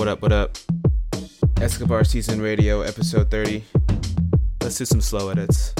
What up, what up? Escobar Season Radio, episode 30. Let's do some slow edits.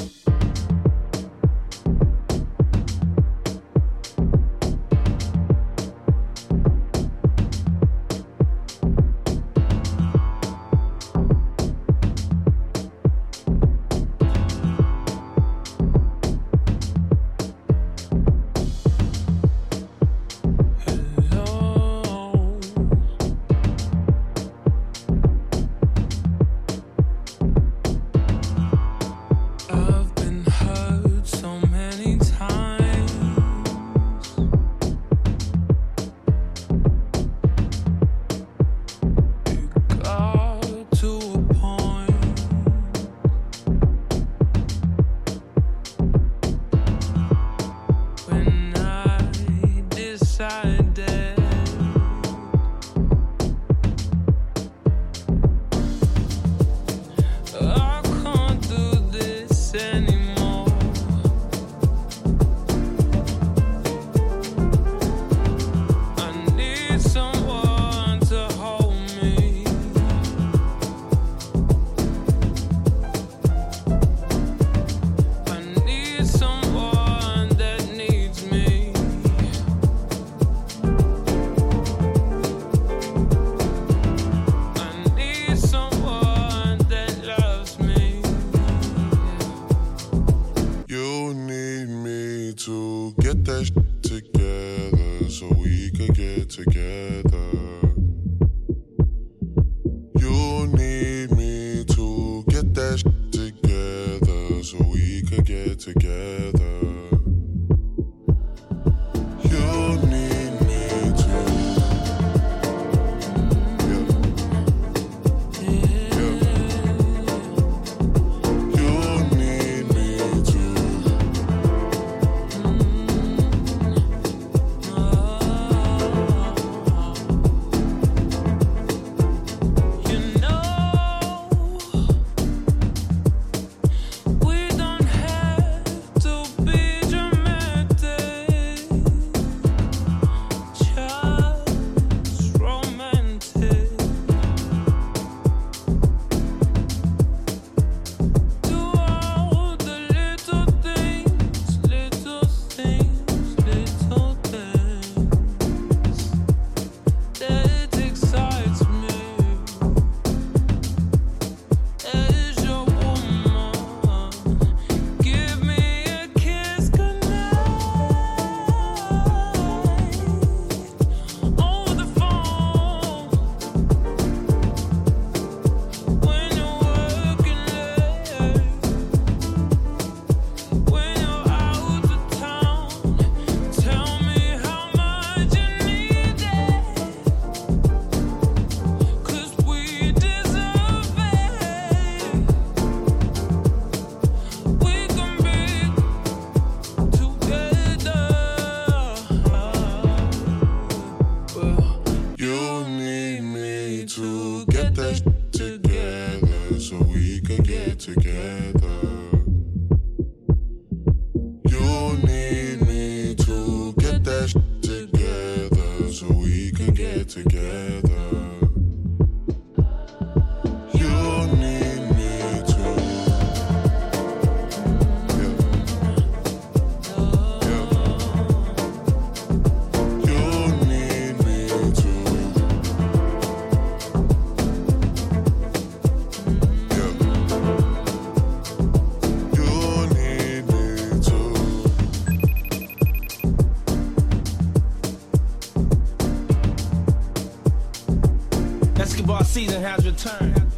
Done has cuz.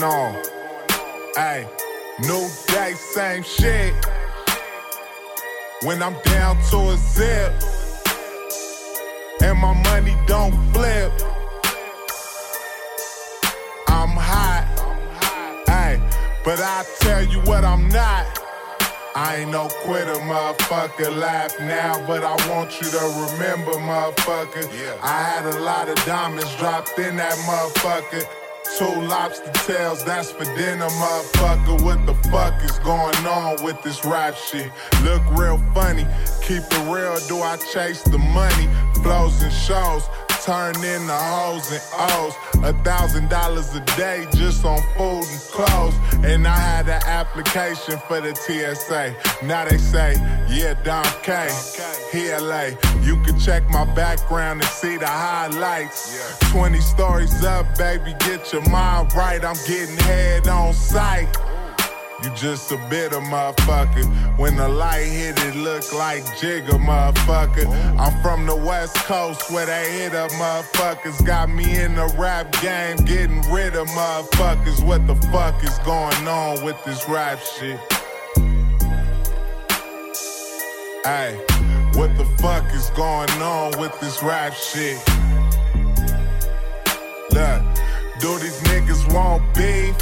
Going on? Hey, new day, same shit. When I'm down to a zip, and my money don't flip, I'm hot. Hey, but I tell you what I'm not. I ain't no quitter, motherfucker. Laugh now, but I want you to remember, motherfucker. Yeah. I had a lot of diamonds dropped in that motherfucker. Two lobster tails, that's for dinner, motherfucker. What the fuck is going on with this rap shit? Look real funny, keep it real, do I chase the money? Flows and shows, turn into hoes and O's. A thousand dollars a day just on food and clothes. And I had an application for the TSA. Now they say, yeah, Dom K, here LA. You can check my background and see the highlights. 20 stories up, baby, get your mind right. I'm getting head on sight. You just a bitter motherfucker. When the light hit it, look like Jigga, motherfucker. I'm from the West Coast where they hit up motherfuckers. Got me in the rap game, getting rid of motherfuckers. What the fuck is going on with this rap shit? Hey, what the fuck is going on with this rap shit? Look, do these niggas want beef?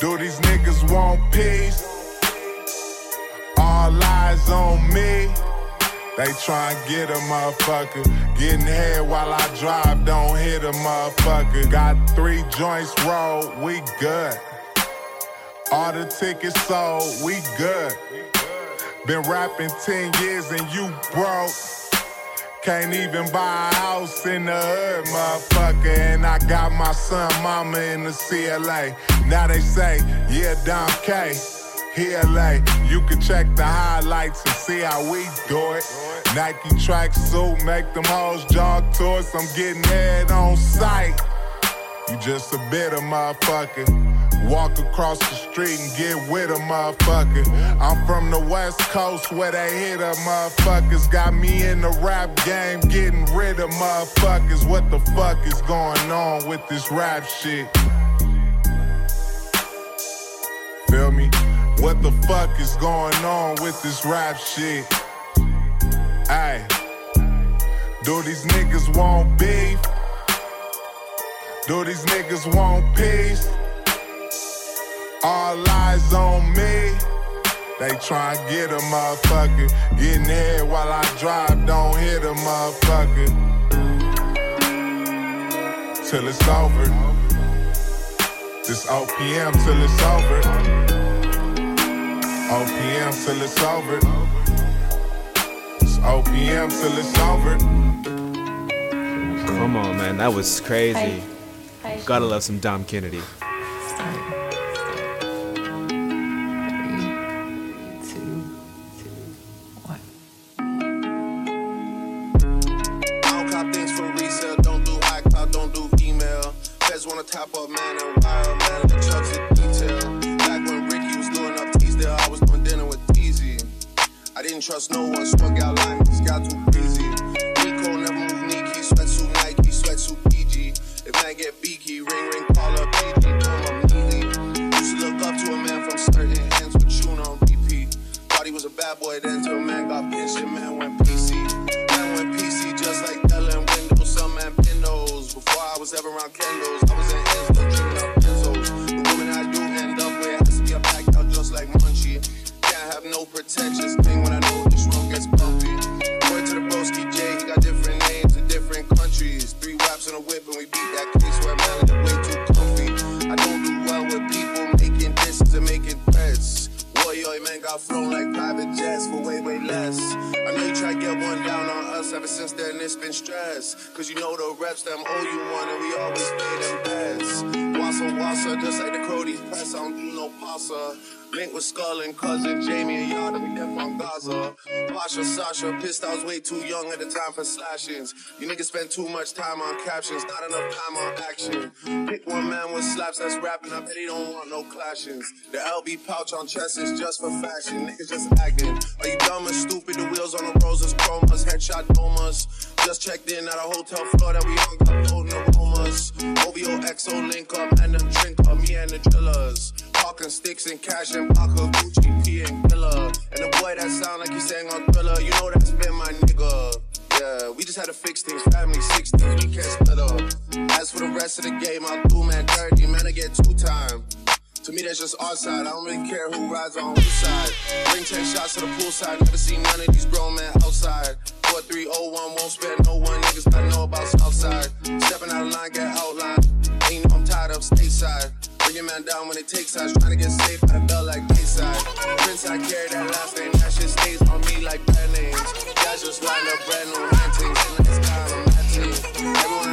Do these niggas want peace? All eyes on me. They try and get a motherfucker. Getting head while I drive, don't hit a motherfucker. Got three joints rolled, we good. All the tickets sold, we good. Been rapping 10 years and you broke. Can't even buy a house in the hood, motherfucker. And I got my son, mama in the CLA. Now they say, yeah, Dom K, Here, LA. You can check the highlights and see how we do it. Nike tracksuit, make them hoes jog to us. I'm getting head on sight. You just a bitter motherfucker. Walk across the street and get with a motherfucker. I'm from the West Coast where they hit up motherfuckers. Got me in the rap game, getting rid of motherfuckers. What the fuck is going on with this rap shit? Feel me? What the fuck is going on with this rap shit? Hey, do these niggas want beef? Do these niggas want peace? All eyes on me. They try and get a motherfucker. Getting head while I drive, don't hit a motherfucker. Till it's over. This OPM till it's over. OPM till it's over. It's OPM till it's over. Come on, man, that was crazy. Gotta love some Dom Kennedy. Time for slashings. You niggas spend too much time on captions, not enough time on action. Pick one man with slaps that's rapping, I bet he don't want no clashings. The LB pouch on chest is just for fashion, niggas just acting. Are you dumb and stupid? The wheels on the roses, chromas, headshot domas. Just checked in at a hotel floor that we hung up, holding aromas. OV BOXO link up and them drink up, me and the drillers. Parking sticks and cash and Parker, Gucci, P and Killer. And the boy that sound like he's saying on thriller, you know that's been my nigga. Yeah, we just had to fix things. Family 60, we can't split up. As for the rest of the game, I'll do man dirty. Man, I get two time. To me, that's just our side. I don't really care who rides on whose side. Bring 10 shots to the poolside. Never seen none of these grown men outside. 4301 won't spare no one. Niggas better know about Southside. Stepping out of line, get outlined. Ain't no I'm tired of stateside. Bring your man down when it takes sides. Trying to get safe out of bell like Bayside. Prince, I carry that last name. That shit stays on me like bad names. Guys just line up brand new man things. Everyone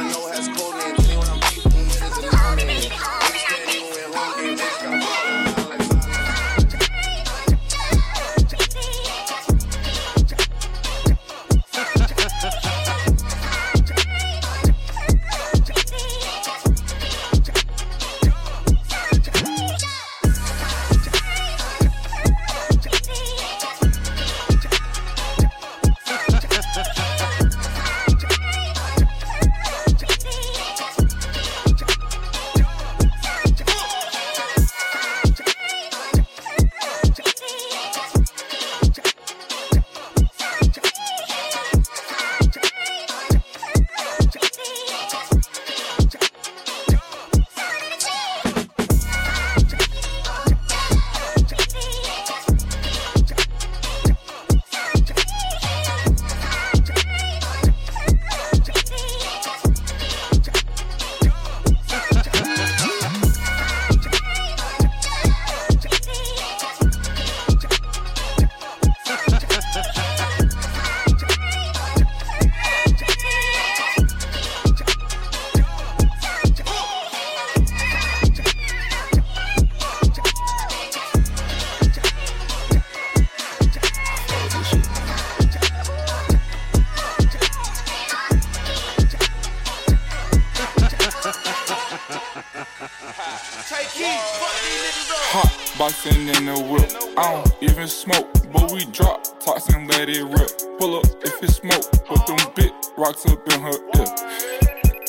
Hot boxing in the whip. I don't even smoke, but we drop and let it rip. Pull up if it smoke, put them big rocks up in her ear.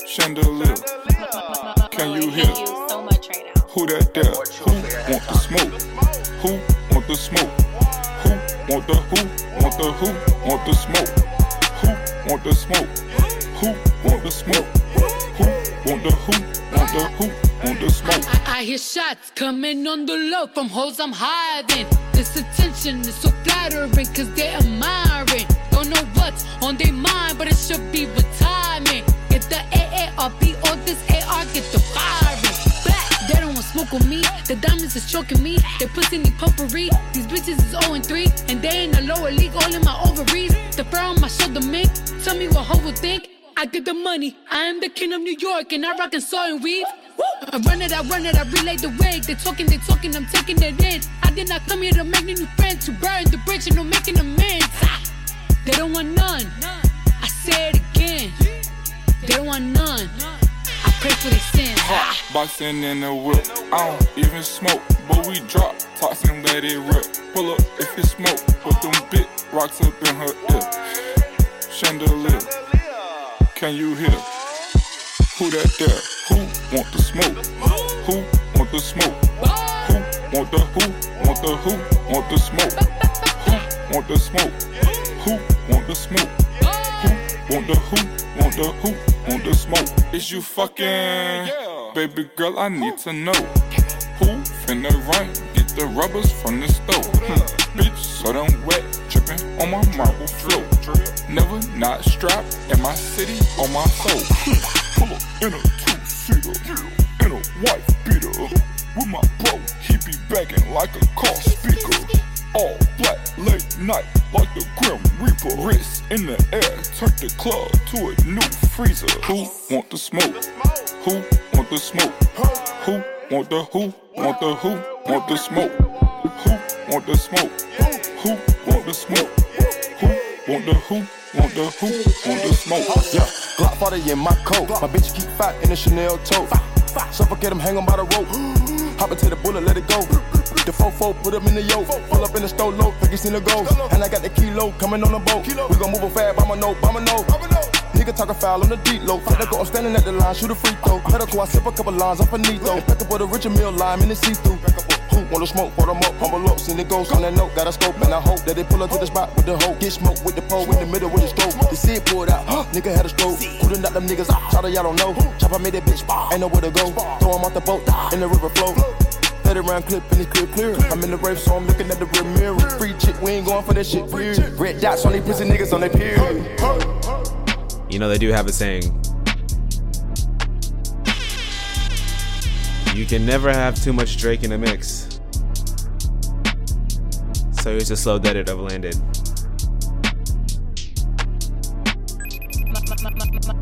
Chandelier, can you hear? Thank you so much right now. Who that there? Who want the smoke? Who want the smoke? Who want the who? Want the who? Want the smoke? Who want the smoke? Who want the smoke? Who want the who? Want the who? The smoke? I, I hear shots coming on the low from hoes I'm hiding. This attention is so flattering cause they're admiring. Don't know what's on their mind, but it should be timing. Get the AARP or this AR, get the firing. Back, they don't want smoke with me. The diamonds is choking me. They pussy need puffery. These bitches is 0 and 3. And they in the lower league, all in my ovaries. The fur on my shoulder mink. Tell me what hoe would think. I get the money. I am the king of New York, and I rock and saw and weave. Woo! I run it, I run it, I relay the wig. They talking, they talking, I'm taking it in. I did not come here to make new friends, to burn the bridge and no making amends. Ah! They don't want none. I say it again. They don't want none. I pray for their sins. Ah! Hot boxing in the whip. I don't even smoke, but we drop and let it rip. Pull up if it smoke, put them big rocks up in her ear. Chandelier, can you hear? Who that there? Who want the smoke? Who want the smoke? Who want the who? Want the who? Want the smoke? Who want the smoke? Who want the smoke? Who want the who? Want the who? Want the smoke? Is you fucking? Baby girl, I need to know. Who finna run? Get the rubbers from the stove. Hmm. Bitch, so damn wet, dripping on my marble floor. Never not strapped in my city on my soul. Hmm. Pull up in a two-seater, in a white beater. With my bro, he be begging like a car speaker. All black, late night, like the Grim Reaper. Wrist in the air, turn the club to a new freezer. Who want the smoke? Who want the smoke? Who want the who? Want the who? Want the smoke? Who want the smoke? Who want the smoke? Who want the who? Want the who? Want the smoke? Yeah, Glock 40 in my coat. My bitch keep fat in a Chanel tote. Suffocate him, hang him by the rope. Hop into the bullet, let it go. The fofo, put him in the yoke. Pull up in the stove low, think it's in the ghost. And I got the kilo coming on the boat. We gon' move it fast, I'ma know, I'ma know. Nigga talking foul on the deep low. Go, I'm standing at the line, shoot a free throw. Go, I sip a couple lines, I'm finito. Back up with a richer meal lime in the see-through. Who wanna smoke, put them up, humble up, send it goes on that note, got a scope, and I hope that they pull up to the spot with the hoe. Get smoke with the pole, in the middle with the scope. stroke. The seed pulled out, nigga had a stroke. Couldn't knock them niggas out, shout y'all don't know. Chopper made that bitch, ain't nowhere to go. Throw him off the boat, in the river flow. Let it round clip and it's clear, clear. I'm in the rave, so I'm looking at the rear mirror. Free chick, we ain't going for that shit, period. Red dots on these pussy niggas on their period. You know, they do have a saying. You can never have too much Drake in a mix. So here's a slow edit of Landed.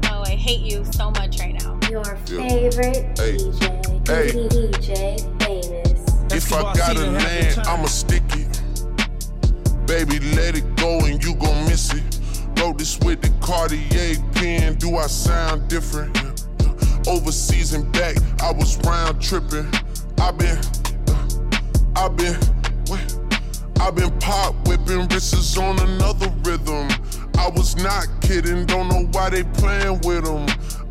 Oh, I hate you so much right now. Your favorite Hey. DJ, Hey. DJ famous. If I gotta land, I'ma stick it. Baby, let it go and you gon' miss it. This with the Cartier pen. Do I sound different? Overseas and back, I was round tripping. i been, i been, i been pop whipping wrists on another rhythm. I was not kidding, don't know why they playing with them.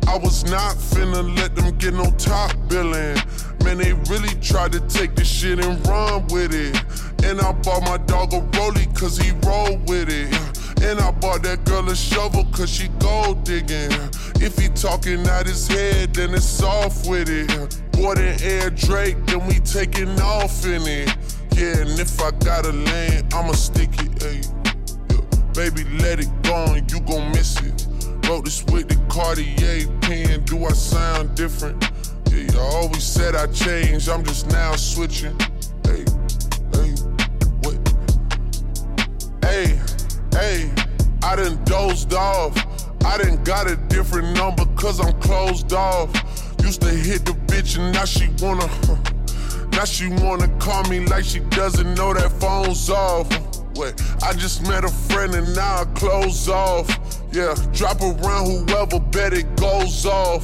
I was not finna let them get no top billing. Man, they really tried to take this shit and run with it. And I bought my dog a rollie cause he roll with it. And I bought that girl a shovel cause she gold digging. If he talking out his head, then it's off with it. Bought an Air Drake, then we taking off in it. Yeah, and if I got a lane, I'ma stick it, ayy. Yeah. Baby, let it go and you gon' miss it. Wrote this with the Cartier pen, do I sound different? Yeah, you always said I changed, I'm just now switching. I done dozed off. I done got a different number cause I'm closed off. Used to hit the bitch and now she wanna. Now she wanna call me like she doesn't know that phone's off. Wait, I just met a friend and now I close off. Yeah, drop around whoever bet it goes off.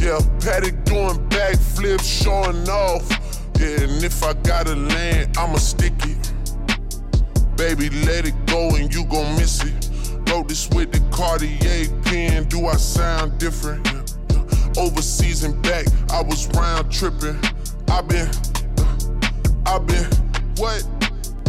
Yeah, Paddock doing backflips, showing off. Yeah, and if I gotta land, I'ma stick it. Baby, let it go and you gon' miss it. Wrote this with the Cartier pen. Do I sound different? Overseas and back, I was round tripping. i been, i been, what?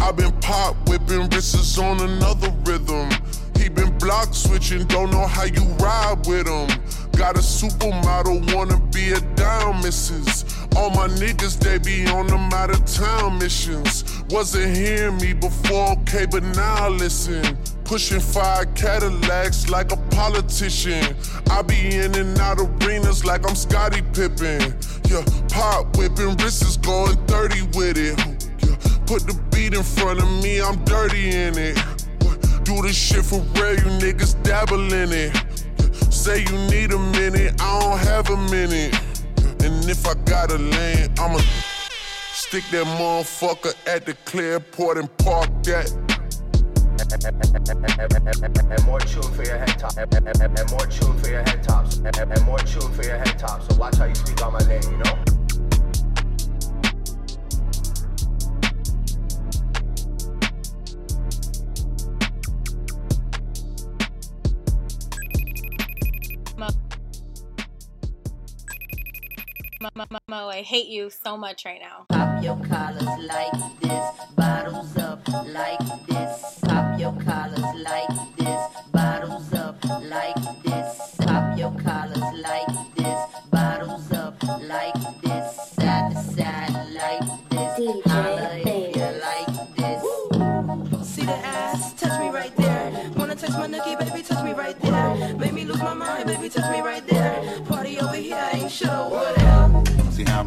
i been pop whipping wrists on another rhythm. He been block switching, don't know how you ride with him. Got a supermodel, wanna be a dime missus. All my niggas, they be on them out of town missions. Wasn't hearing me before, okay, but now listen. Pushing five Cadillacs like a politician. I be in and out arenas like I'm Scottie Pippen. Yeah, pop whipping, wrists going 30 with it. Yeah, put the beat in front of me, I'm dirty in it. Do this shit for real, you niggas dabble in it. Say you need a minute, I don't have a minute. If I got a lane, I'ma stick that motherfucker at the Clearport and park that. And more tune for your head top. And more tune for your head tops. And more tune for your head tops. So watch how you speak on my name, you know? Mo, I hate you so much right now. Pop your collars like this, bottles up like this. Pop your collars like this, bottles up like this. Pop your collars like this, bottles up like this. Side to side like this. Holla if you like this. See the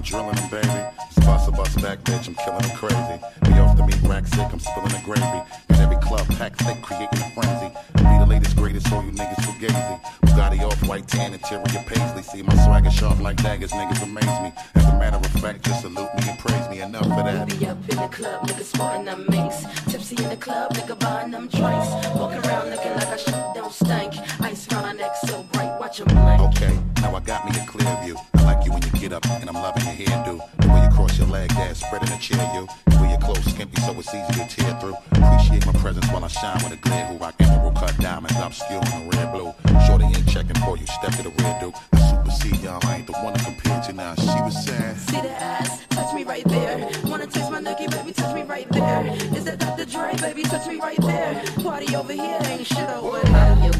drilling them, baby. Bust a bust back, bitch, I'm killing them crazy. Be off the meat rack sick, I'm spilling the gravy. In every club, pack thick, creating a frenzy. Be the latest, greatest, all you niggas too gazy. Bugatti off white tan, interior paisley. See my swagger sharp like daggers, niggas amaze me. As a matter of fact, just salute me and praise me. Enough for that. Be up in the club, niggas sporting them minks. Tipsy in the club, nigga buying them drinks. Walking around looking like I shit don't stink. Ice around my neck so bright, watch watch 'em blink. Okay, now I got me a clear view. I like you when you get up, and I'm loving your hairdo. The way you cross your leg, that's spreading a chair, you. The way your clothes skimpy, so it's easy to tear through. Appreciate my presence while I shine with a glare. Who rock emerald cut diamonds, obscure in the red blue. Shorty ain't checking for you, step to the red dude. I supersede y'all, I ain't the one to compare to now. She was saying, See the ass, touch me right there. Wanna taste my nookie, baby, touch me right there. Is that Dr. Dre, baby, touch me right there. Party over here, ain't shit over there.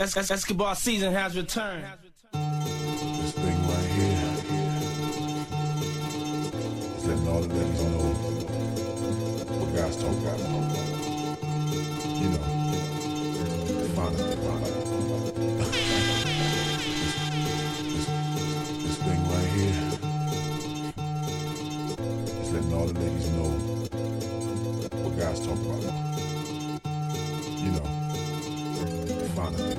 Es- Es- Escobar season has returned. This thing right here is letting all the ladies know what guys talk about. You know, finally, finally. this, this thing right here is letting all the ladies know what guys talk about. Finally,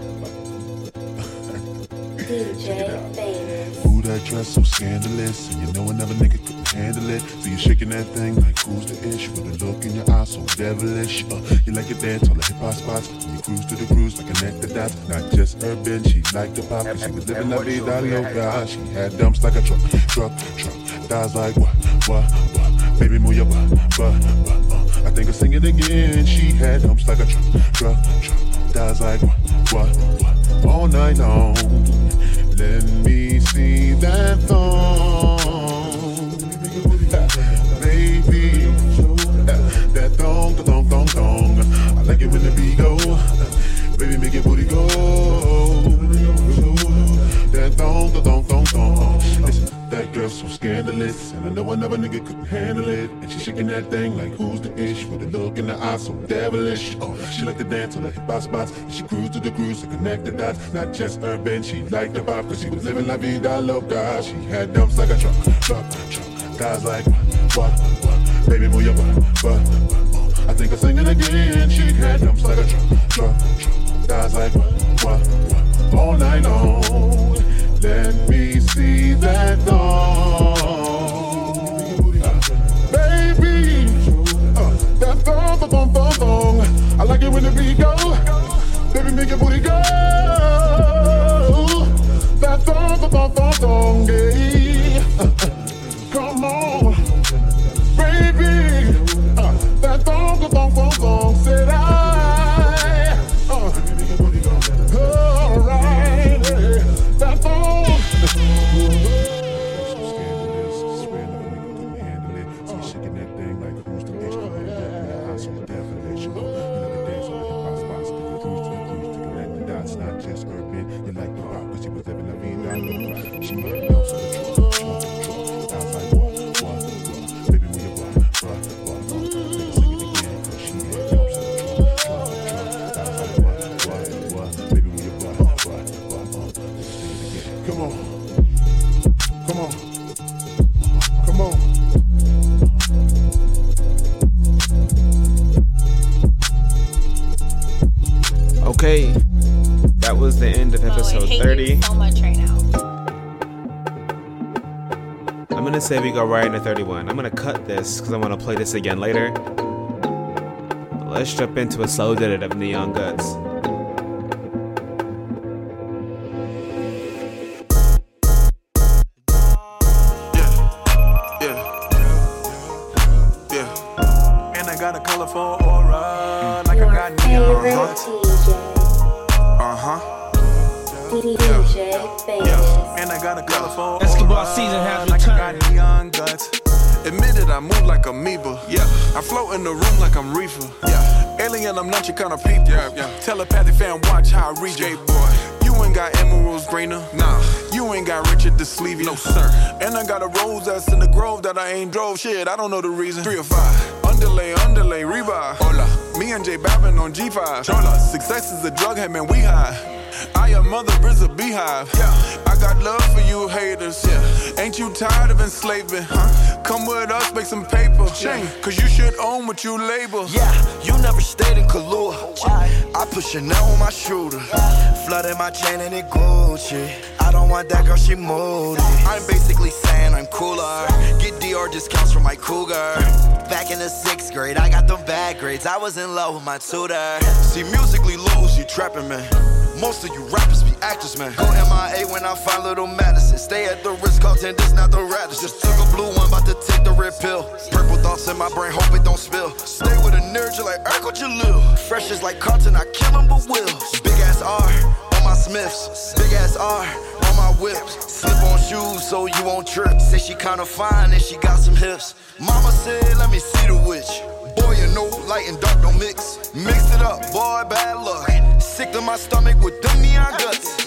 DJ Famous. Ooh, that dress so scandalous, and you know another nigga couldn't handle it. So you shaking that thing like who's the ish? With a look in your eyes so devilish. Uh, you like it dance all the hip hop spots. When you cruise to the cruise like a nectar dots. Not just urban, she liked the pop, she was living la vida loca. She had dumps like a truck, truck, truck. Thighs like what, what, what? Baby, move your butt, butt, butt. Uh, I think I sing it again. She had dumps like a truck, truck, truck. Thighs like what, what? All night long. Let me see that thong, scandalous, and I know another nigga couldn't handle it. And she shaking that thing like who's the ish with a look in the eye so devilish. Oh, she like to dance on the hip hop spots. She cruise to the cruise to connect the dots. Not just urban, she liked the pop, cause she was living la vida loca. She had dumps like a truck, truck, truck. Guys like what, what? Baby, move your butt, butt, butt. I think I sing it again. She had dumps like a truck, truck, truck. Guys like what, what, what? All night long. Let me see that thong. Thong, thong, thong, thong. I like it when the beat go. Baby, make your booty go. That thong, thong, thong, thong, this because I want to play this again later. Let's jump into a slow edit of Neon Guts. Alien, I'm kind of people. Yeah, yeah. Telepathic fan, watch how I read you. boy. You ain't got emeralds greener. Nah. You ain't got Richard the Sleevey. No, sir. And I got a rose that's in the grove that I ain't drove. Shit, I don't know the reason. Three or five. Underlay, underlay, revive. Hola. Me and J Babin on G5. Chola. Success is a drug head, man, we high. I your mother is a beehive. Yeah. I got love Ain't you tired of enslaving? Huh? Come with us, make some paper. Chain. Cause you should own what you label. Yeah, you never stayed in Kahlua. Oh, I put Chanel on my shooter. Flooded my chain and it Gucci. I don't want that girl, she moody. I'm basically saying I'm cooler. Get Dior discounts from my cougar. Back in the sixth grade, I got them bad grades. I was in love with my tutor. See, musically lose, you trapping, man. Most of you rappers be actors, man. Go MIA when I find little Madison. Stay at the Ritz Carlton, this not the Radisson. Just took a blue one, about to take the red pill. Purple thoughts in my brain, hope it don't spill. Stay with a nerd, you like Urkel Jalil. Fresh is like Carlton, I kill him but will. Big ass R on my Smiths. Big ass R on my whips. Slip on shoes so you won't trip. Say she kinda fine and she got some hips. Mama said, let me see the witch. Boy, you know, light and dark don't mix. Mix it up, boy, bad luck. Sick to my stomach with them neon guts.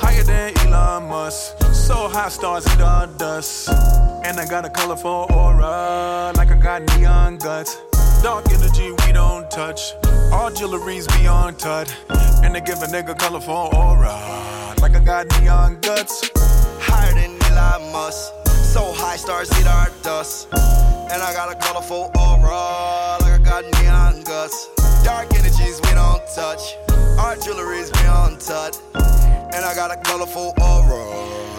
Higher than Elon Musk. So high stars in the dust. And I got a colorful aura, like I got neon guts. Dark energy we don't touch. All jewelry's beyond touch. And they give a nigga colorful aura, like I got neon guts. Higher than Elon Musk. High stars eat our dust. And I got a colorful aura, like I got neon guts. Dark energies we don't touch. Our jewelry's beyond tut. And I got a colorful aura,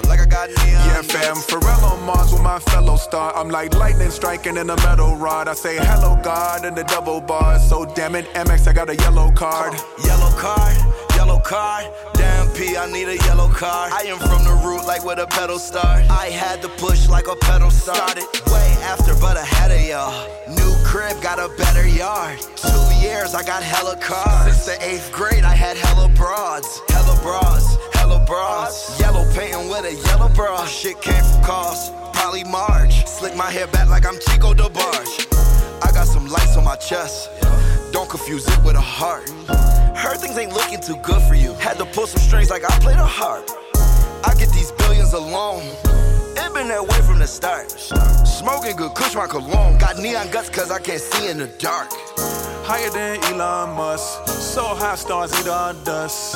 like I got neon Yeah, fam, Pharrell on Mars with my fellow star. I'm like lightning striking in a metal rod. I say hello, God, in the double bars. So damn it, MX, I got a yellow card. Yellow card, yellow card. I need a yellow car. I am from the root like where the pedal start. I had to push like a pedal started. Way after, but ahead of y'all. New crib, got a better yard. Two years, I got hella cars. Since the eighth grade, I had hella broads. Hella bras, hella bras. Yellow painting with a yellow bra. Shit came from cost. Probably March. Slick my hair back like I'm Chico DeBarge. I got some lights on my chest. Don't confuse it with a heart. Heard things ain't looking too good for you. Had to pull some strings like I played a harp. I get these billions alone. It been that way from the start. Smoking good, kush my cologne. Got neon guts cause I can't see in the dark. Higher than Elon Musk. So high stars eat all dust.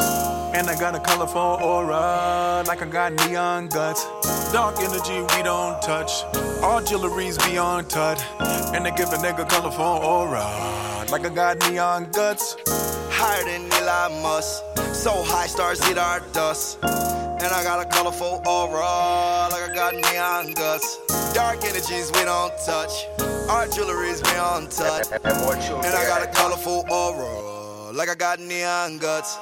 And I got a colorful aura, like I got neon guts. Dark energy we don't touch. All jewelry's beyond tut. And they give a nigga colorful aura, like I got neon guts. Higher than Elon Musk. So high stars eat our dust. And I got a colorful aura, like I got neon guts. Dark energies we don't touch. Our jewelry's beyond touch. And I got a colorful aura, like I got neon guts.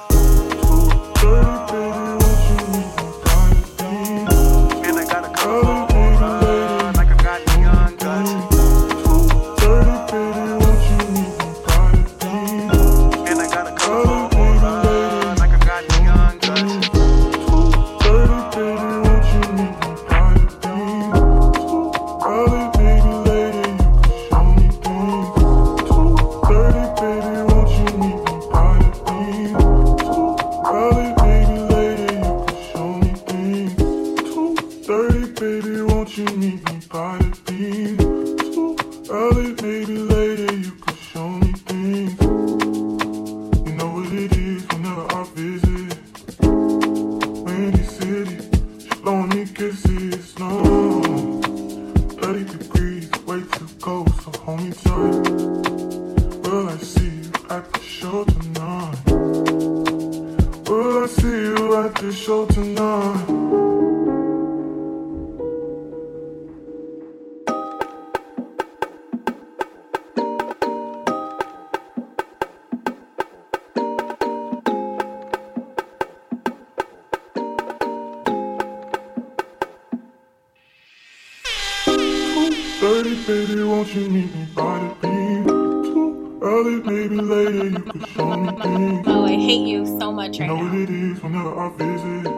Baby, won't you meet me by the beach? Too early, later, you could show me things. Oh, I hate you so much You right know what now. it is whenever I visit.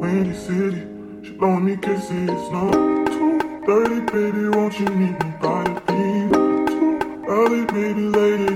Windy City, she blowing me kisses. No, too dirty, baby, won't you meet me by the beach? Too early, maybe later,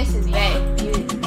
This is You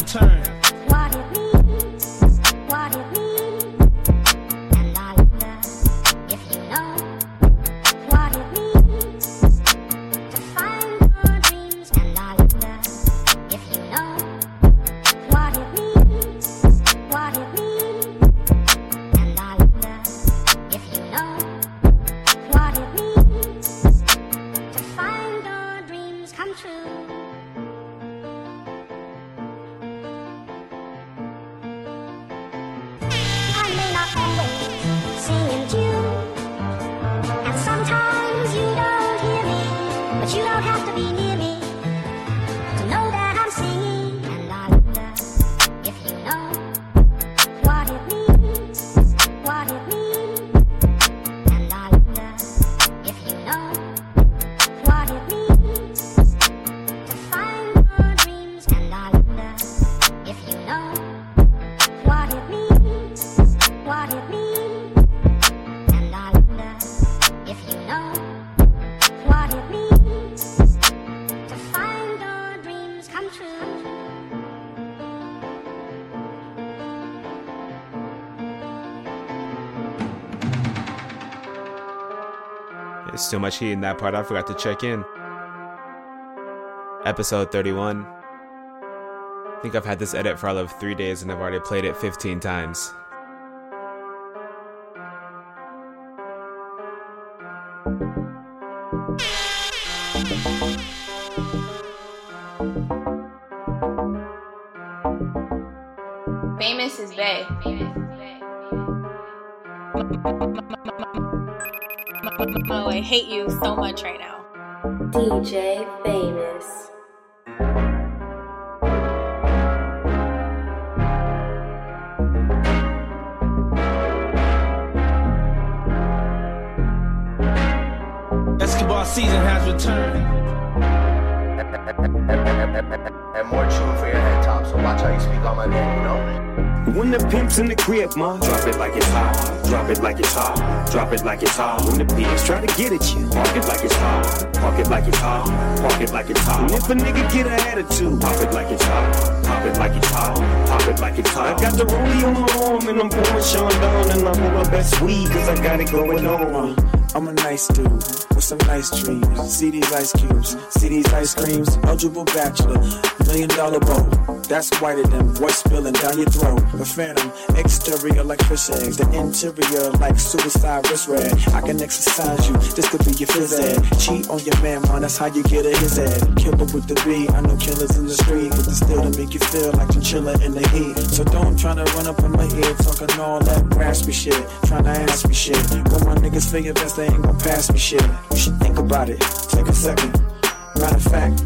Time. so much heat in that part, I forgot to check in. Episode 31. I think I've had this edit for all of three days and I've already played it 15 times. so much right now. DJ When the pimp's in the crib, ma, drop it like it's hot. Drop it like it's hot. Drop it like it's hot. When the pigs try to get at you, park it like it's hot. Park it like it's hot. Park it like it's hot. And if a nigga get an attitude, pop it like it's hot. Pop it like it's hot. Pop it like it's hot. I got the rollie on my arm and I'm pouring Chandon and I'm on my best weed cause I got it going on. I'm a nice dude with some nice dreams. See these ice cubes, see these ice creams. Eligible bachelor, million dollar bow. That's whiter than what spilling down your throat. The phantom, exterior like fish eggs, the interior like suicide wrist red. I can exercise you, this could be your phys ed. Cheat on your man, man, that's how you get a his head. Killer with the B, I know killers in the street with the steel to make you feel like chinchilla in the heat. So don't try to run up on my head, talking all that raspy shit, trying to ask me shit. When my niggas figure best, they ain't gon' pass me shit. You should think about it, take a second. Matter of fact,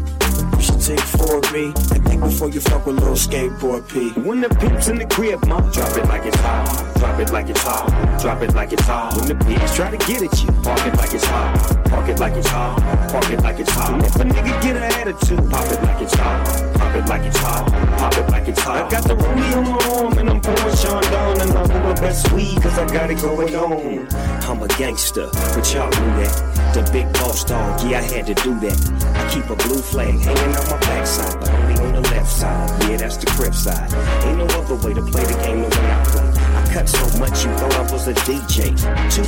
take 4B and think before you fuck with little skateboard P. When the pimp's in the crib, ma, drop it like it's hot. Drop it like it's hot. Drop it like it's hot. When the pigs try to get at you, park it like it's hot. Park it like it's hot. Park it like it's hot. If a nigga get an attitude, pop it like it's hot. Pop it like it's hot. Pop it like it's hot. I got the rollie on my arm and I'm pouring Chandon and I'm my best weed cause I got it going on. I'm a gangster, but y'all knew that. The big boss dog, yeah, I had to do that. I keep a blue flag hanging on my backside, but only on the left side. Yeah, that's the crib side. Ain't no other way to play the game the way I play. Cut so much you thought I was a DJ. Two,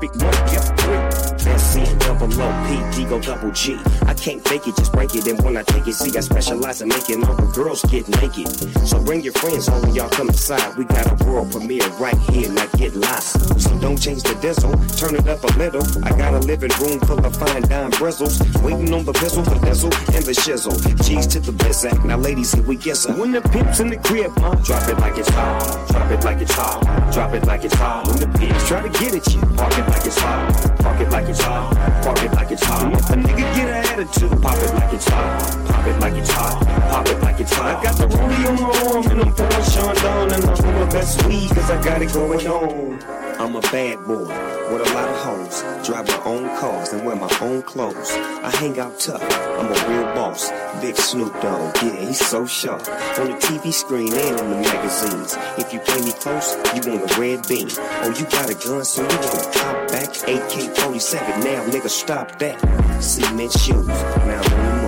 big, one, three. SC and double O, P, D, go double G. I can't fake it, just break it. And when I take it, see, I specialize in making all the girls get naked. So bring your friends home, y'all come inside. We got a world premiere right here, now get lost. So don't change the diesel, turn it up a little. I got a living room full of fine dime bristles. Waiting on the pistol, the diesel, and the shizzle. G's to the biz act. Now, ladies, here we guess her. When the pimp's in the crib, ma, drop it like it's hot. Drop it like it's hot. Drop it like it's hot. When the pigs try to get at you, park it like it's hot. Park it like it's hot. Park it like it's hot. If a nigga get an attitude, pop it like it's hot. It like it's hot. Pop it like it's hot. I got the rollie on my arm and I'm pouring Sean down and I'm on my best weed cause I got it going on. I'm a bad boy with a lot of hoes. Drive my own cars and wear my own clothes. I hang out tough. I'm a real boss. Big Snoop Dogg, yeah, he's so sharp. On the TV screen and in the magazines. If you play me close, you want a red beam. Oh, you got a gun, so you want to cop back? AK-47, now nigga, stop that. Cement shoes, now I'm on the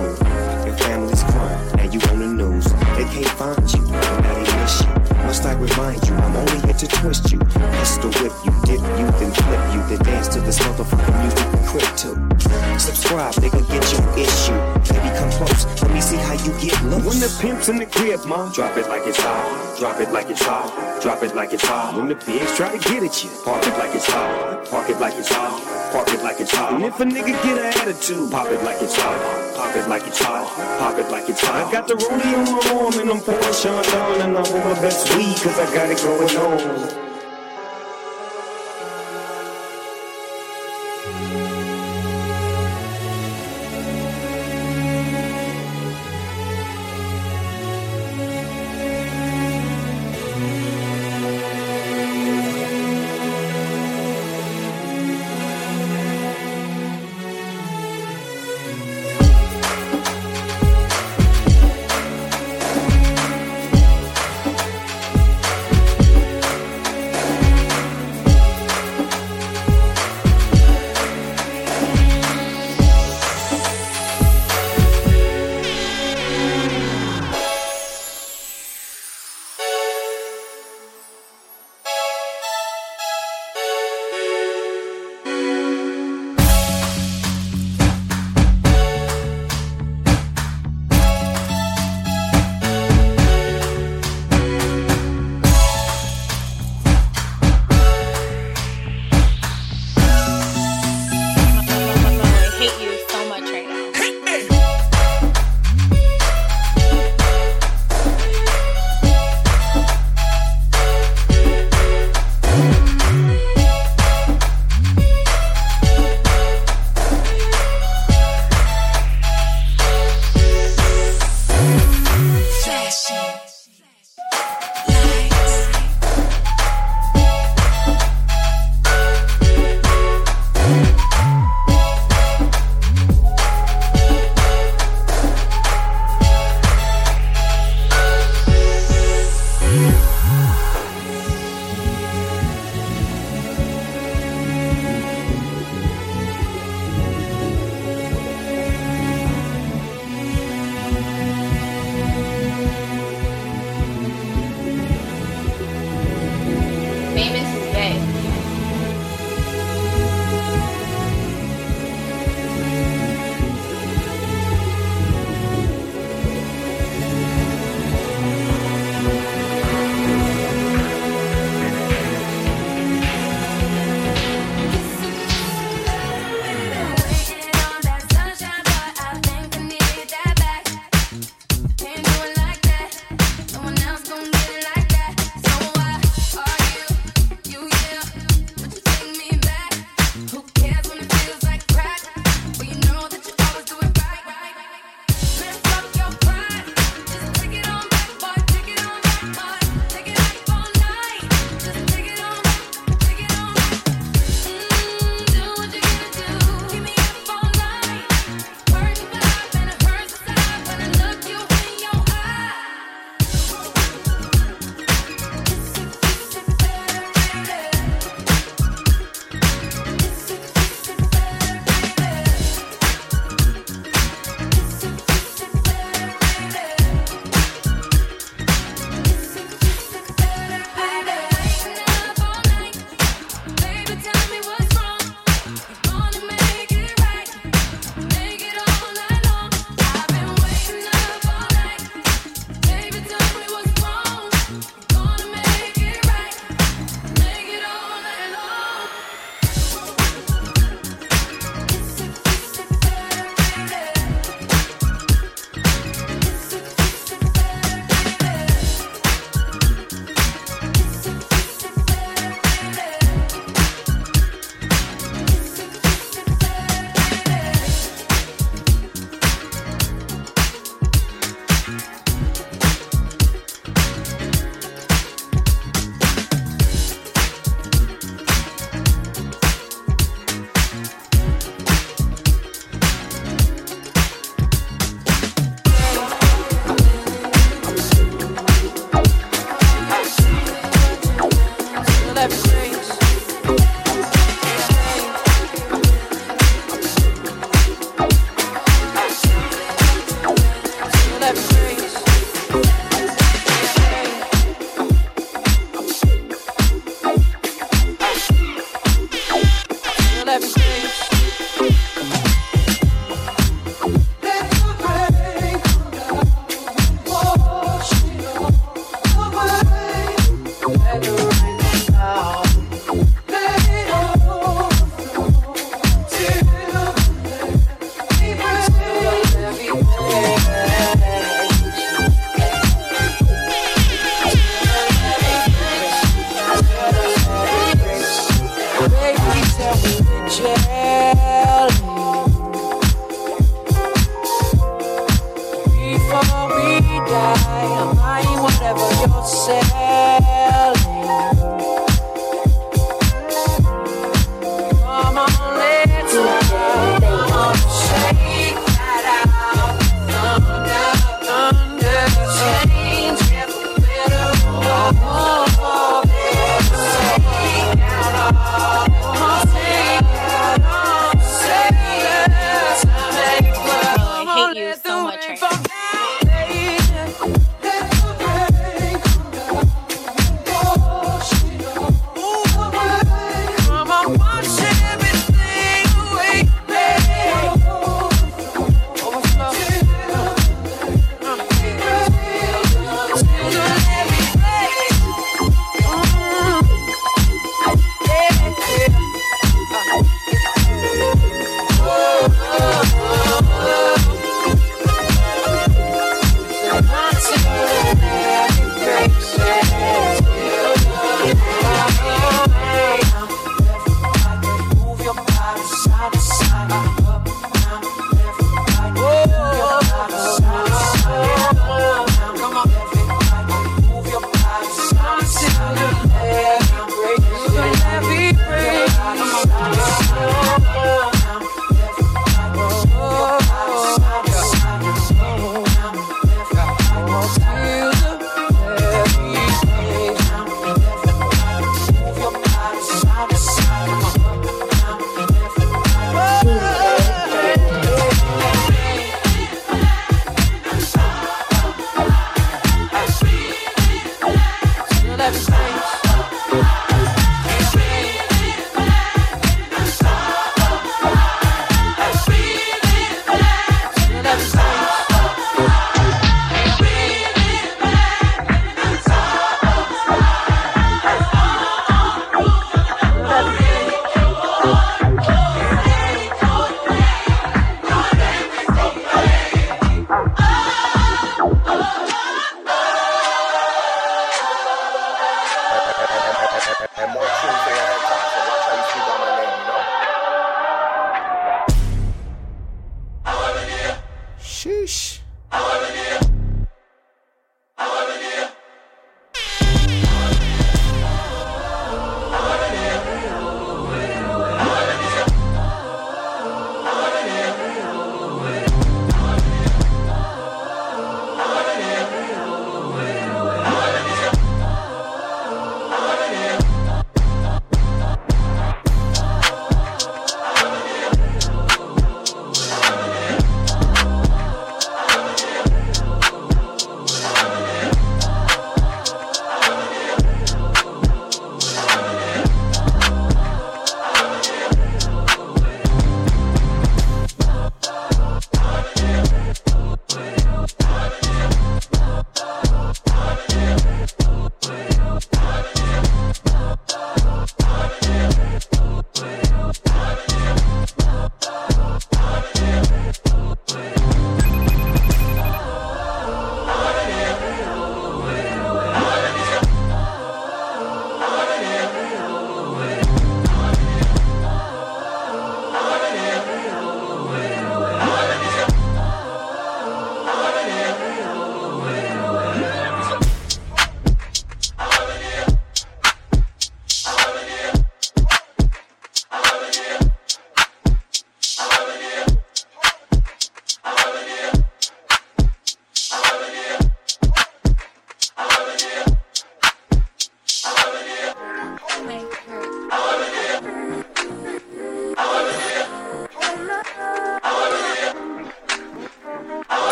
you on the news. They can't find you, and now they miss you. Must I remind you, I'm only here to twist you. Pistol whip you, dip you, then flip you, then dance to this motherfucking music we crib to. Subscribe, nigga, get your issue. Baby, come close, let me see how you get loose. When the pimp's in the crib, ma, drop it like it's hot. Drop it like it's hot. Drop it like it's hot. When the pigs try to get at you, park it like it's hot. Park it like it's hot. Park it like it's hot. And if a nigga get an attitude, pop it like it's hot. Pop it like it's hot. Pop it like it's hot. I got the rollie on my arm and I'm pouring Chandon and I'm on my best weed cause I got it going on.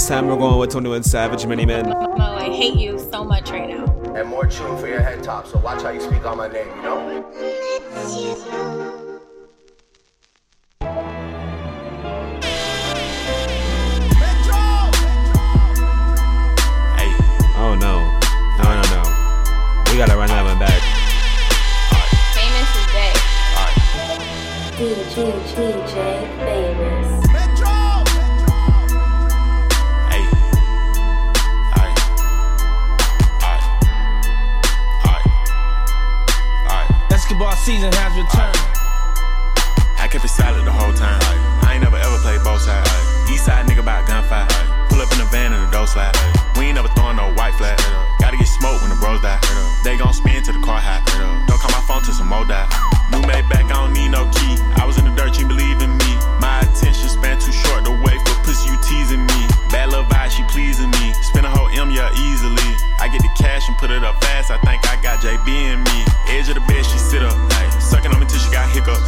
This time we're going with 21 Savage, Many Men. Mo, I hate you so much right now. And more tune for your head top, so watch how you speak on my name, you know? Hey! Oh no. No, no, no. We gotta run that one back. Famous is dead. DJ, DJ, season has returned. I kept it solid the whole time. I ain't never ever played both sides. East side nigga about gunfight. Pull up in the van and the door slide. We ain't never throwing no white flag. Gotta get smoked when the bros die. They gon' spin to the car high. Don't call my phone till some more die. New made back, I don't need no key. I was in the dirt, you believe in me. My attention span too short to wait for pussy, you teasing me. Bad little vibe, she pleasing me. Spin a whole M, yeah, easily. Get the cash and put it up fast. I think I got JB in me. Edge of the bed, she sit up. Ay, sucking on me till she got hiccups.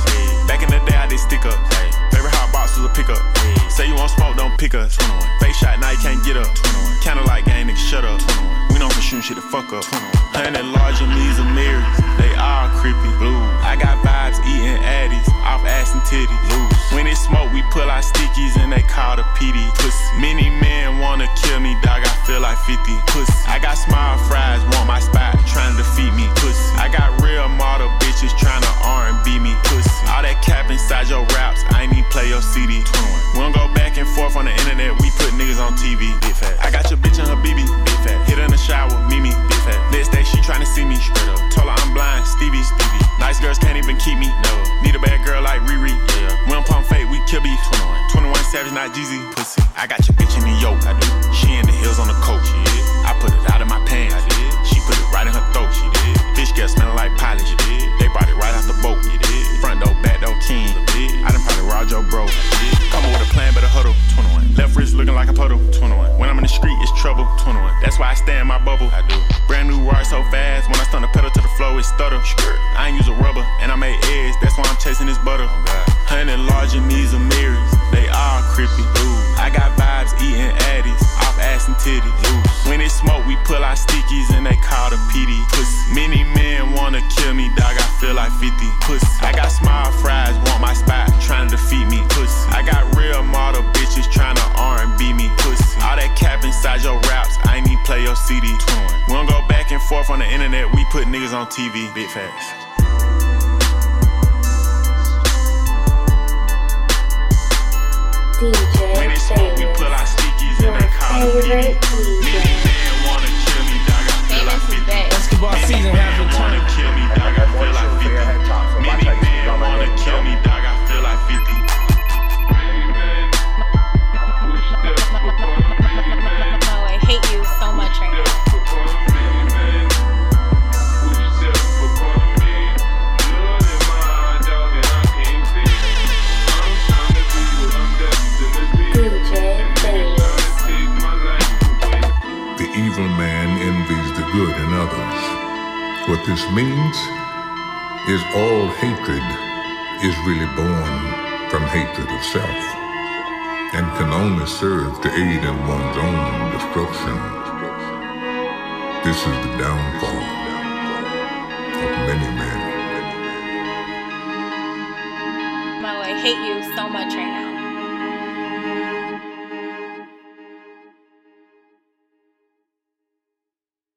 Back in the day, I did stick up. Ay, favorite hot box was a pickup. Say you want smoke, don't pick us. Face shot, now you can't get up. Kinda like gang, nigga, shut up. We don't for shooting shit to fuck up. Hundred large are mirrors. They all creepy. Blue. I got vibes eating addies off ass and titties. Loose. When it smoke, we pull our stickies and they call the PD. Pussy. Many men wanna kill me, dog. I feel like 50. Pussy. I got small fries, want my spot, trying to defeat me. Pussy. I got real model bitches trying to R&B me. Pussy. All that cap inside your raps, I ain't need play your CD. We don't go back and forth on the internet, we put niggas on TV. I got your bitch and her BB. Fat. Hit her in the shower, Mimi. Big fat. Next day she tryna see me. Straight up. Told her I'm blind, Stevie. Stevie. Nice girls can't even keep me. No. Need a bad girl like Riri. Yeah. Don't pump fake, we kill beef. 21. 21 Savage, not Jeezy. Pussy. I got your bitch in the yoke. I do. She in the hills on the coach. Yeah. That's why I stay in my bubble. I do. Brand new ride so fast. When I stun the pedal to the floor, it stutter. Skirt. I ain't use a rubber, and I made eggs. That's why I'm chasing this butter. Oh, Hundred large and mirrors. They all creepy. Ooh. I got vibes eating addies off ass and titties. Loose. When it smoke, we pull our stickies and they call the PD. Pussy. Many men wanna kill me, dog. I feel like 50. Pussy. I got small fries, want my spot, trying to defeat me. Pussy. I got real model bitches trying to R&B me. Pussy. All that cap inside your raps, I ain't need play your CD. We don't go back and forth on the internet, we put niggas on TV. Big facts. DJ, When it smoke, we pull our stickies and they call the favorite PD. Many men wanna kill me, dog. I feel like 50. Escobar season has wanna kill me, dog. I feel like 50. Many men wanna kill me, dog. What this means is all hatred is really born from hatred of self and can only serve to aid in one's own destruction. This is the downfall of many men. I hate you so much right now.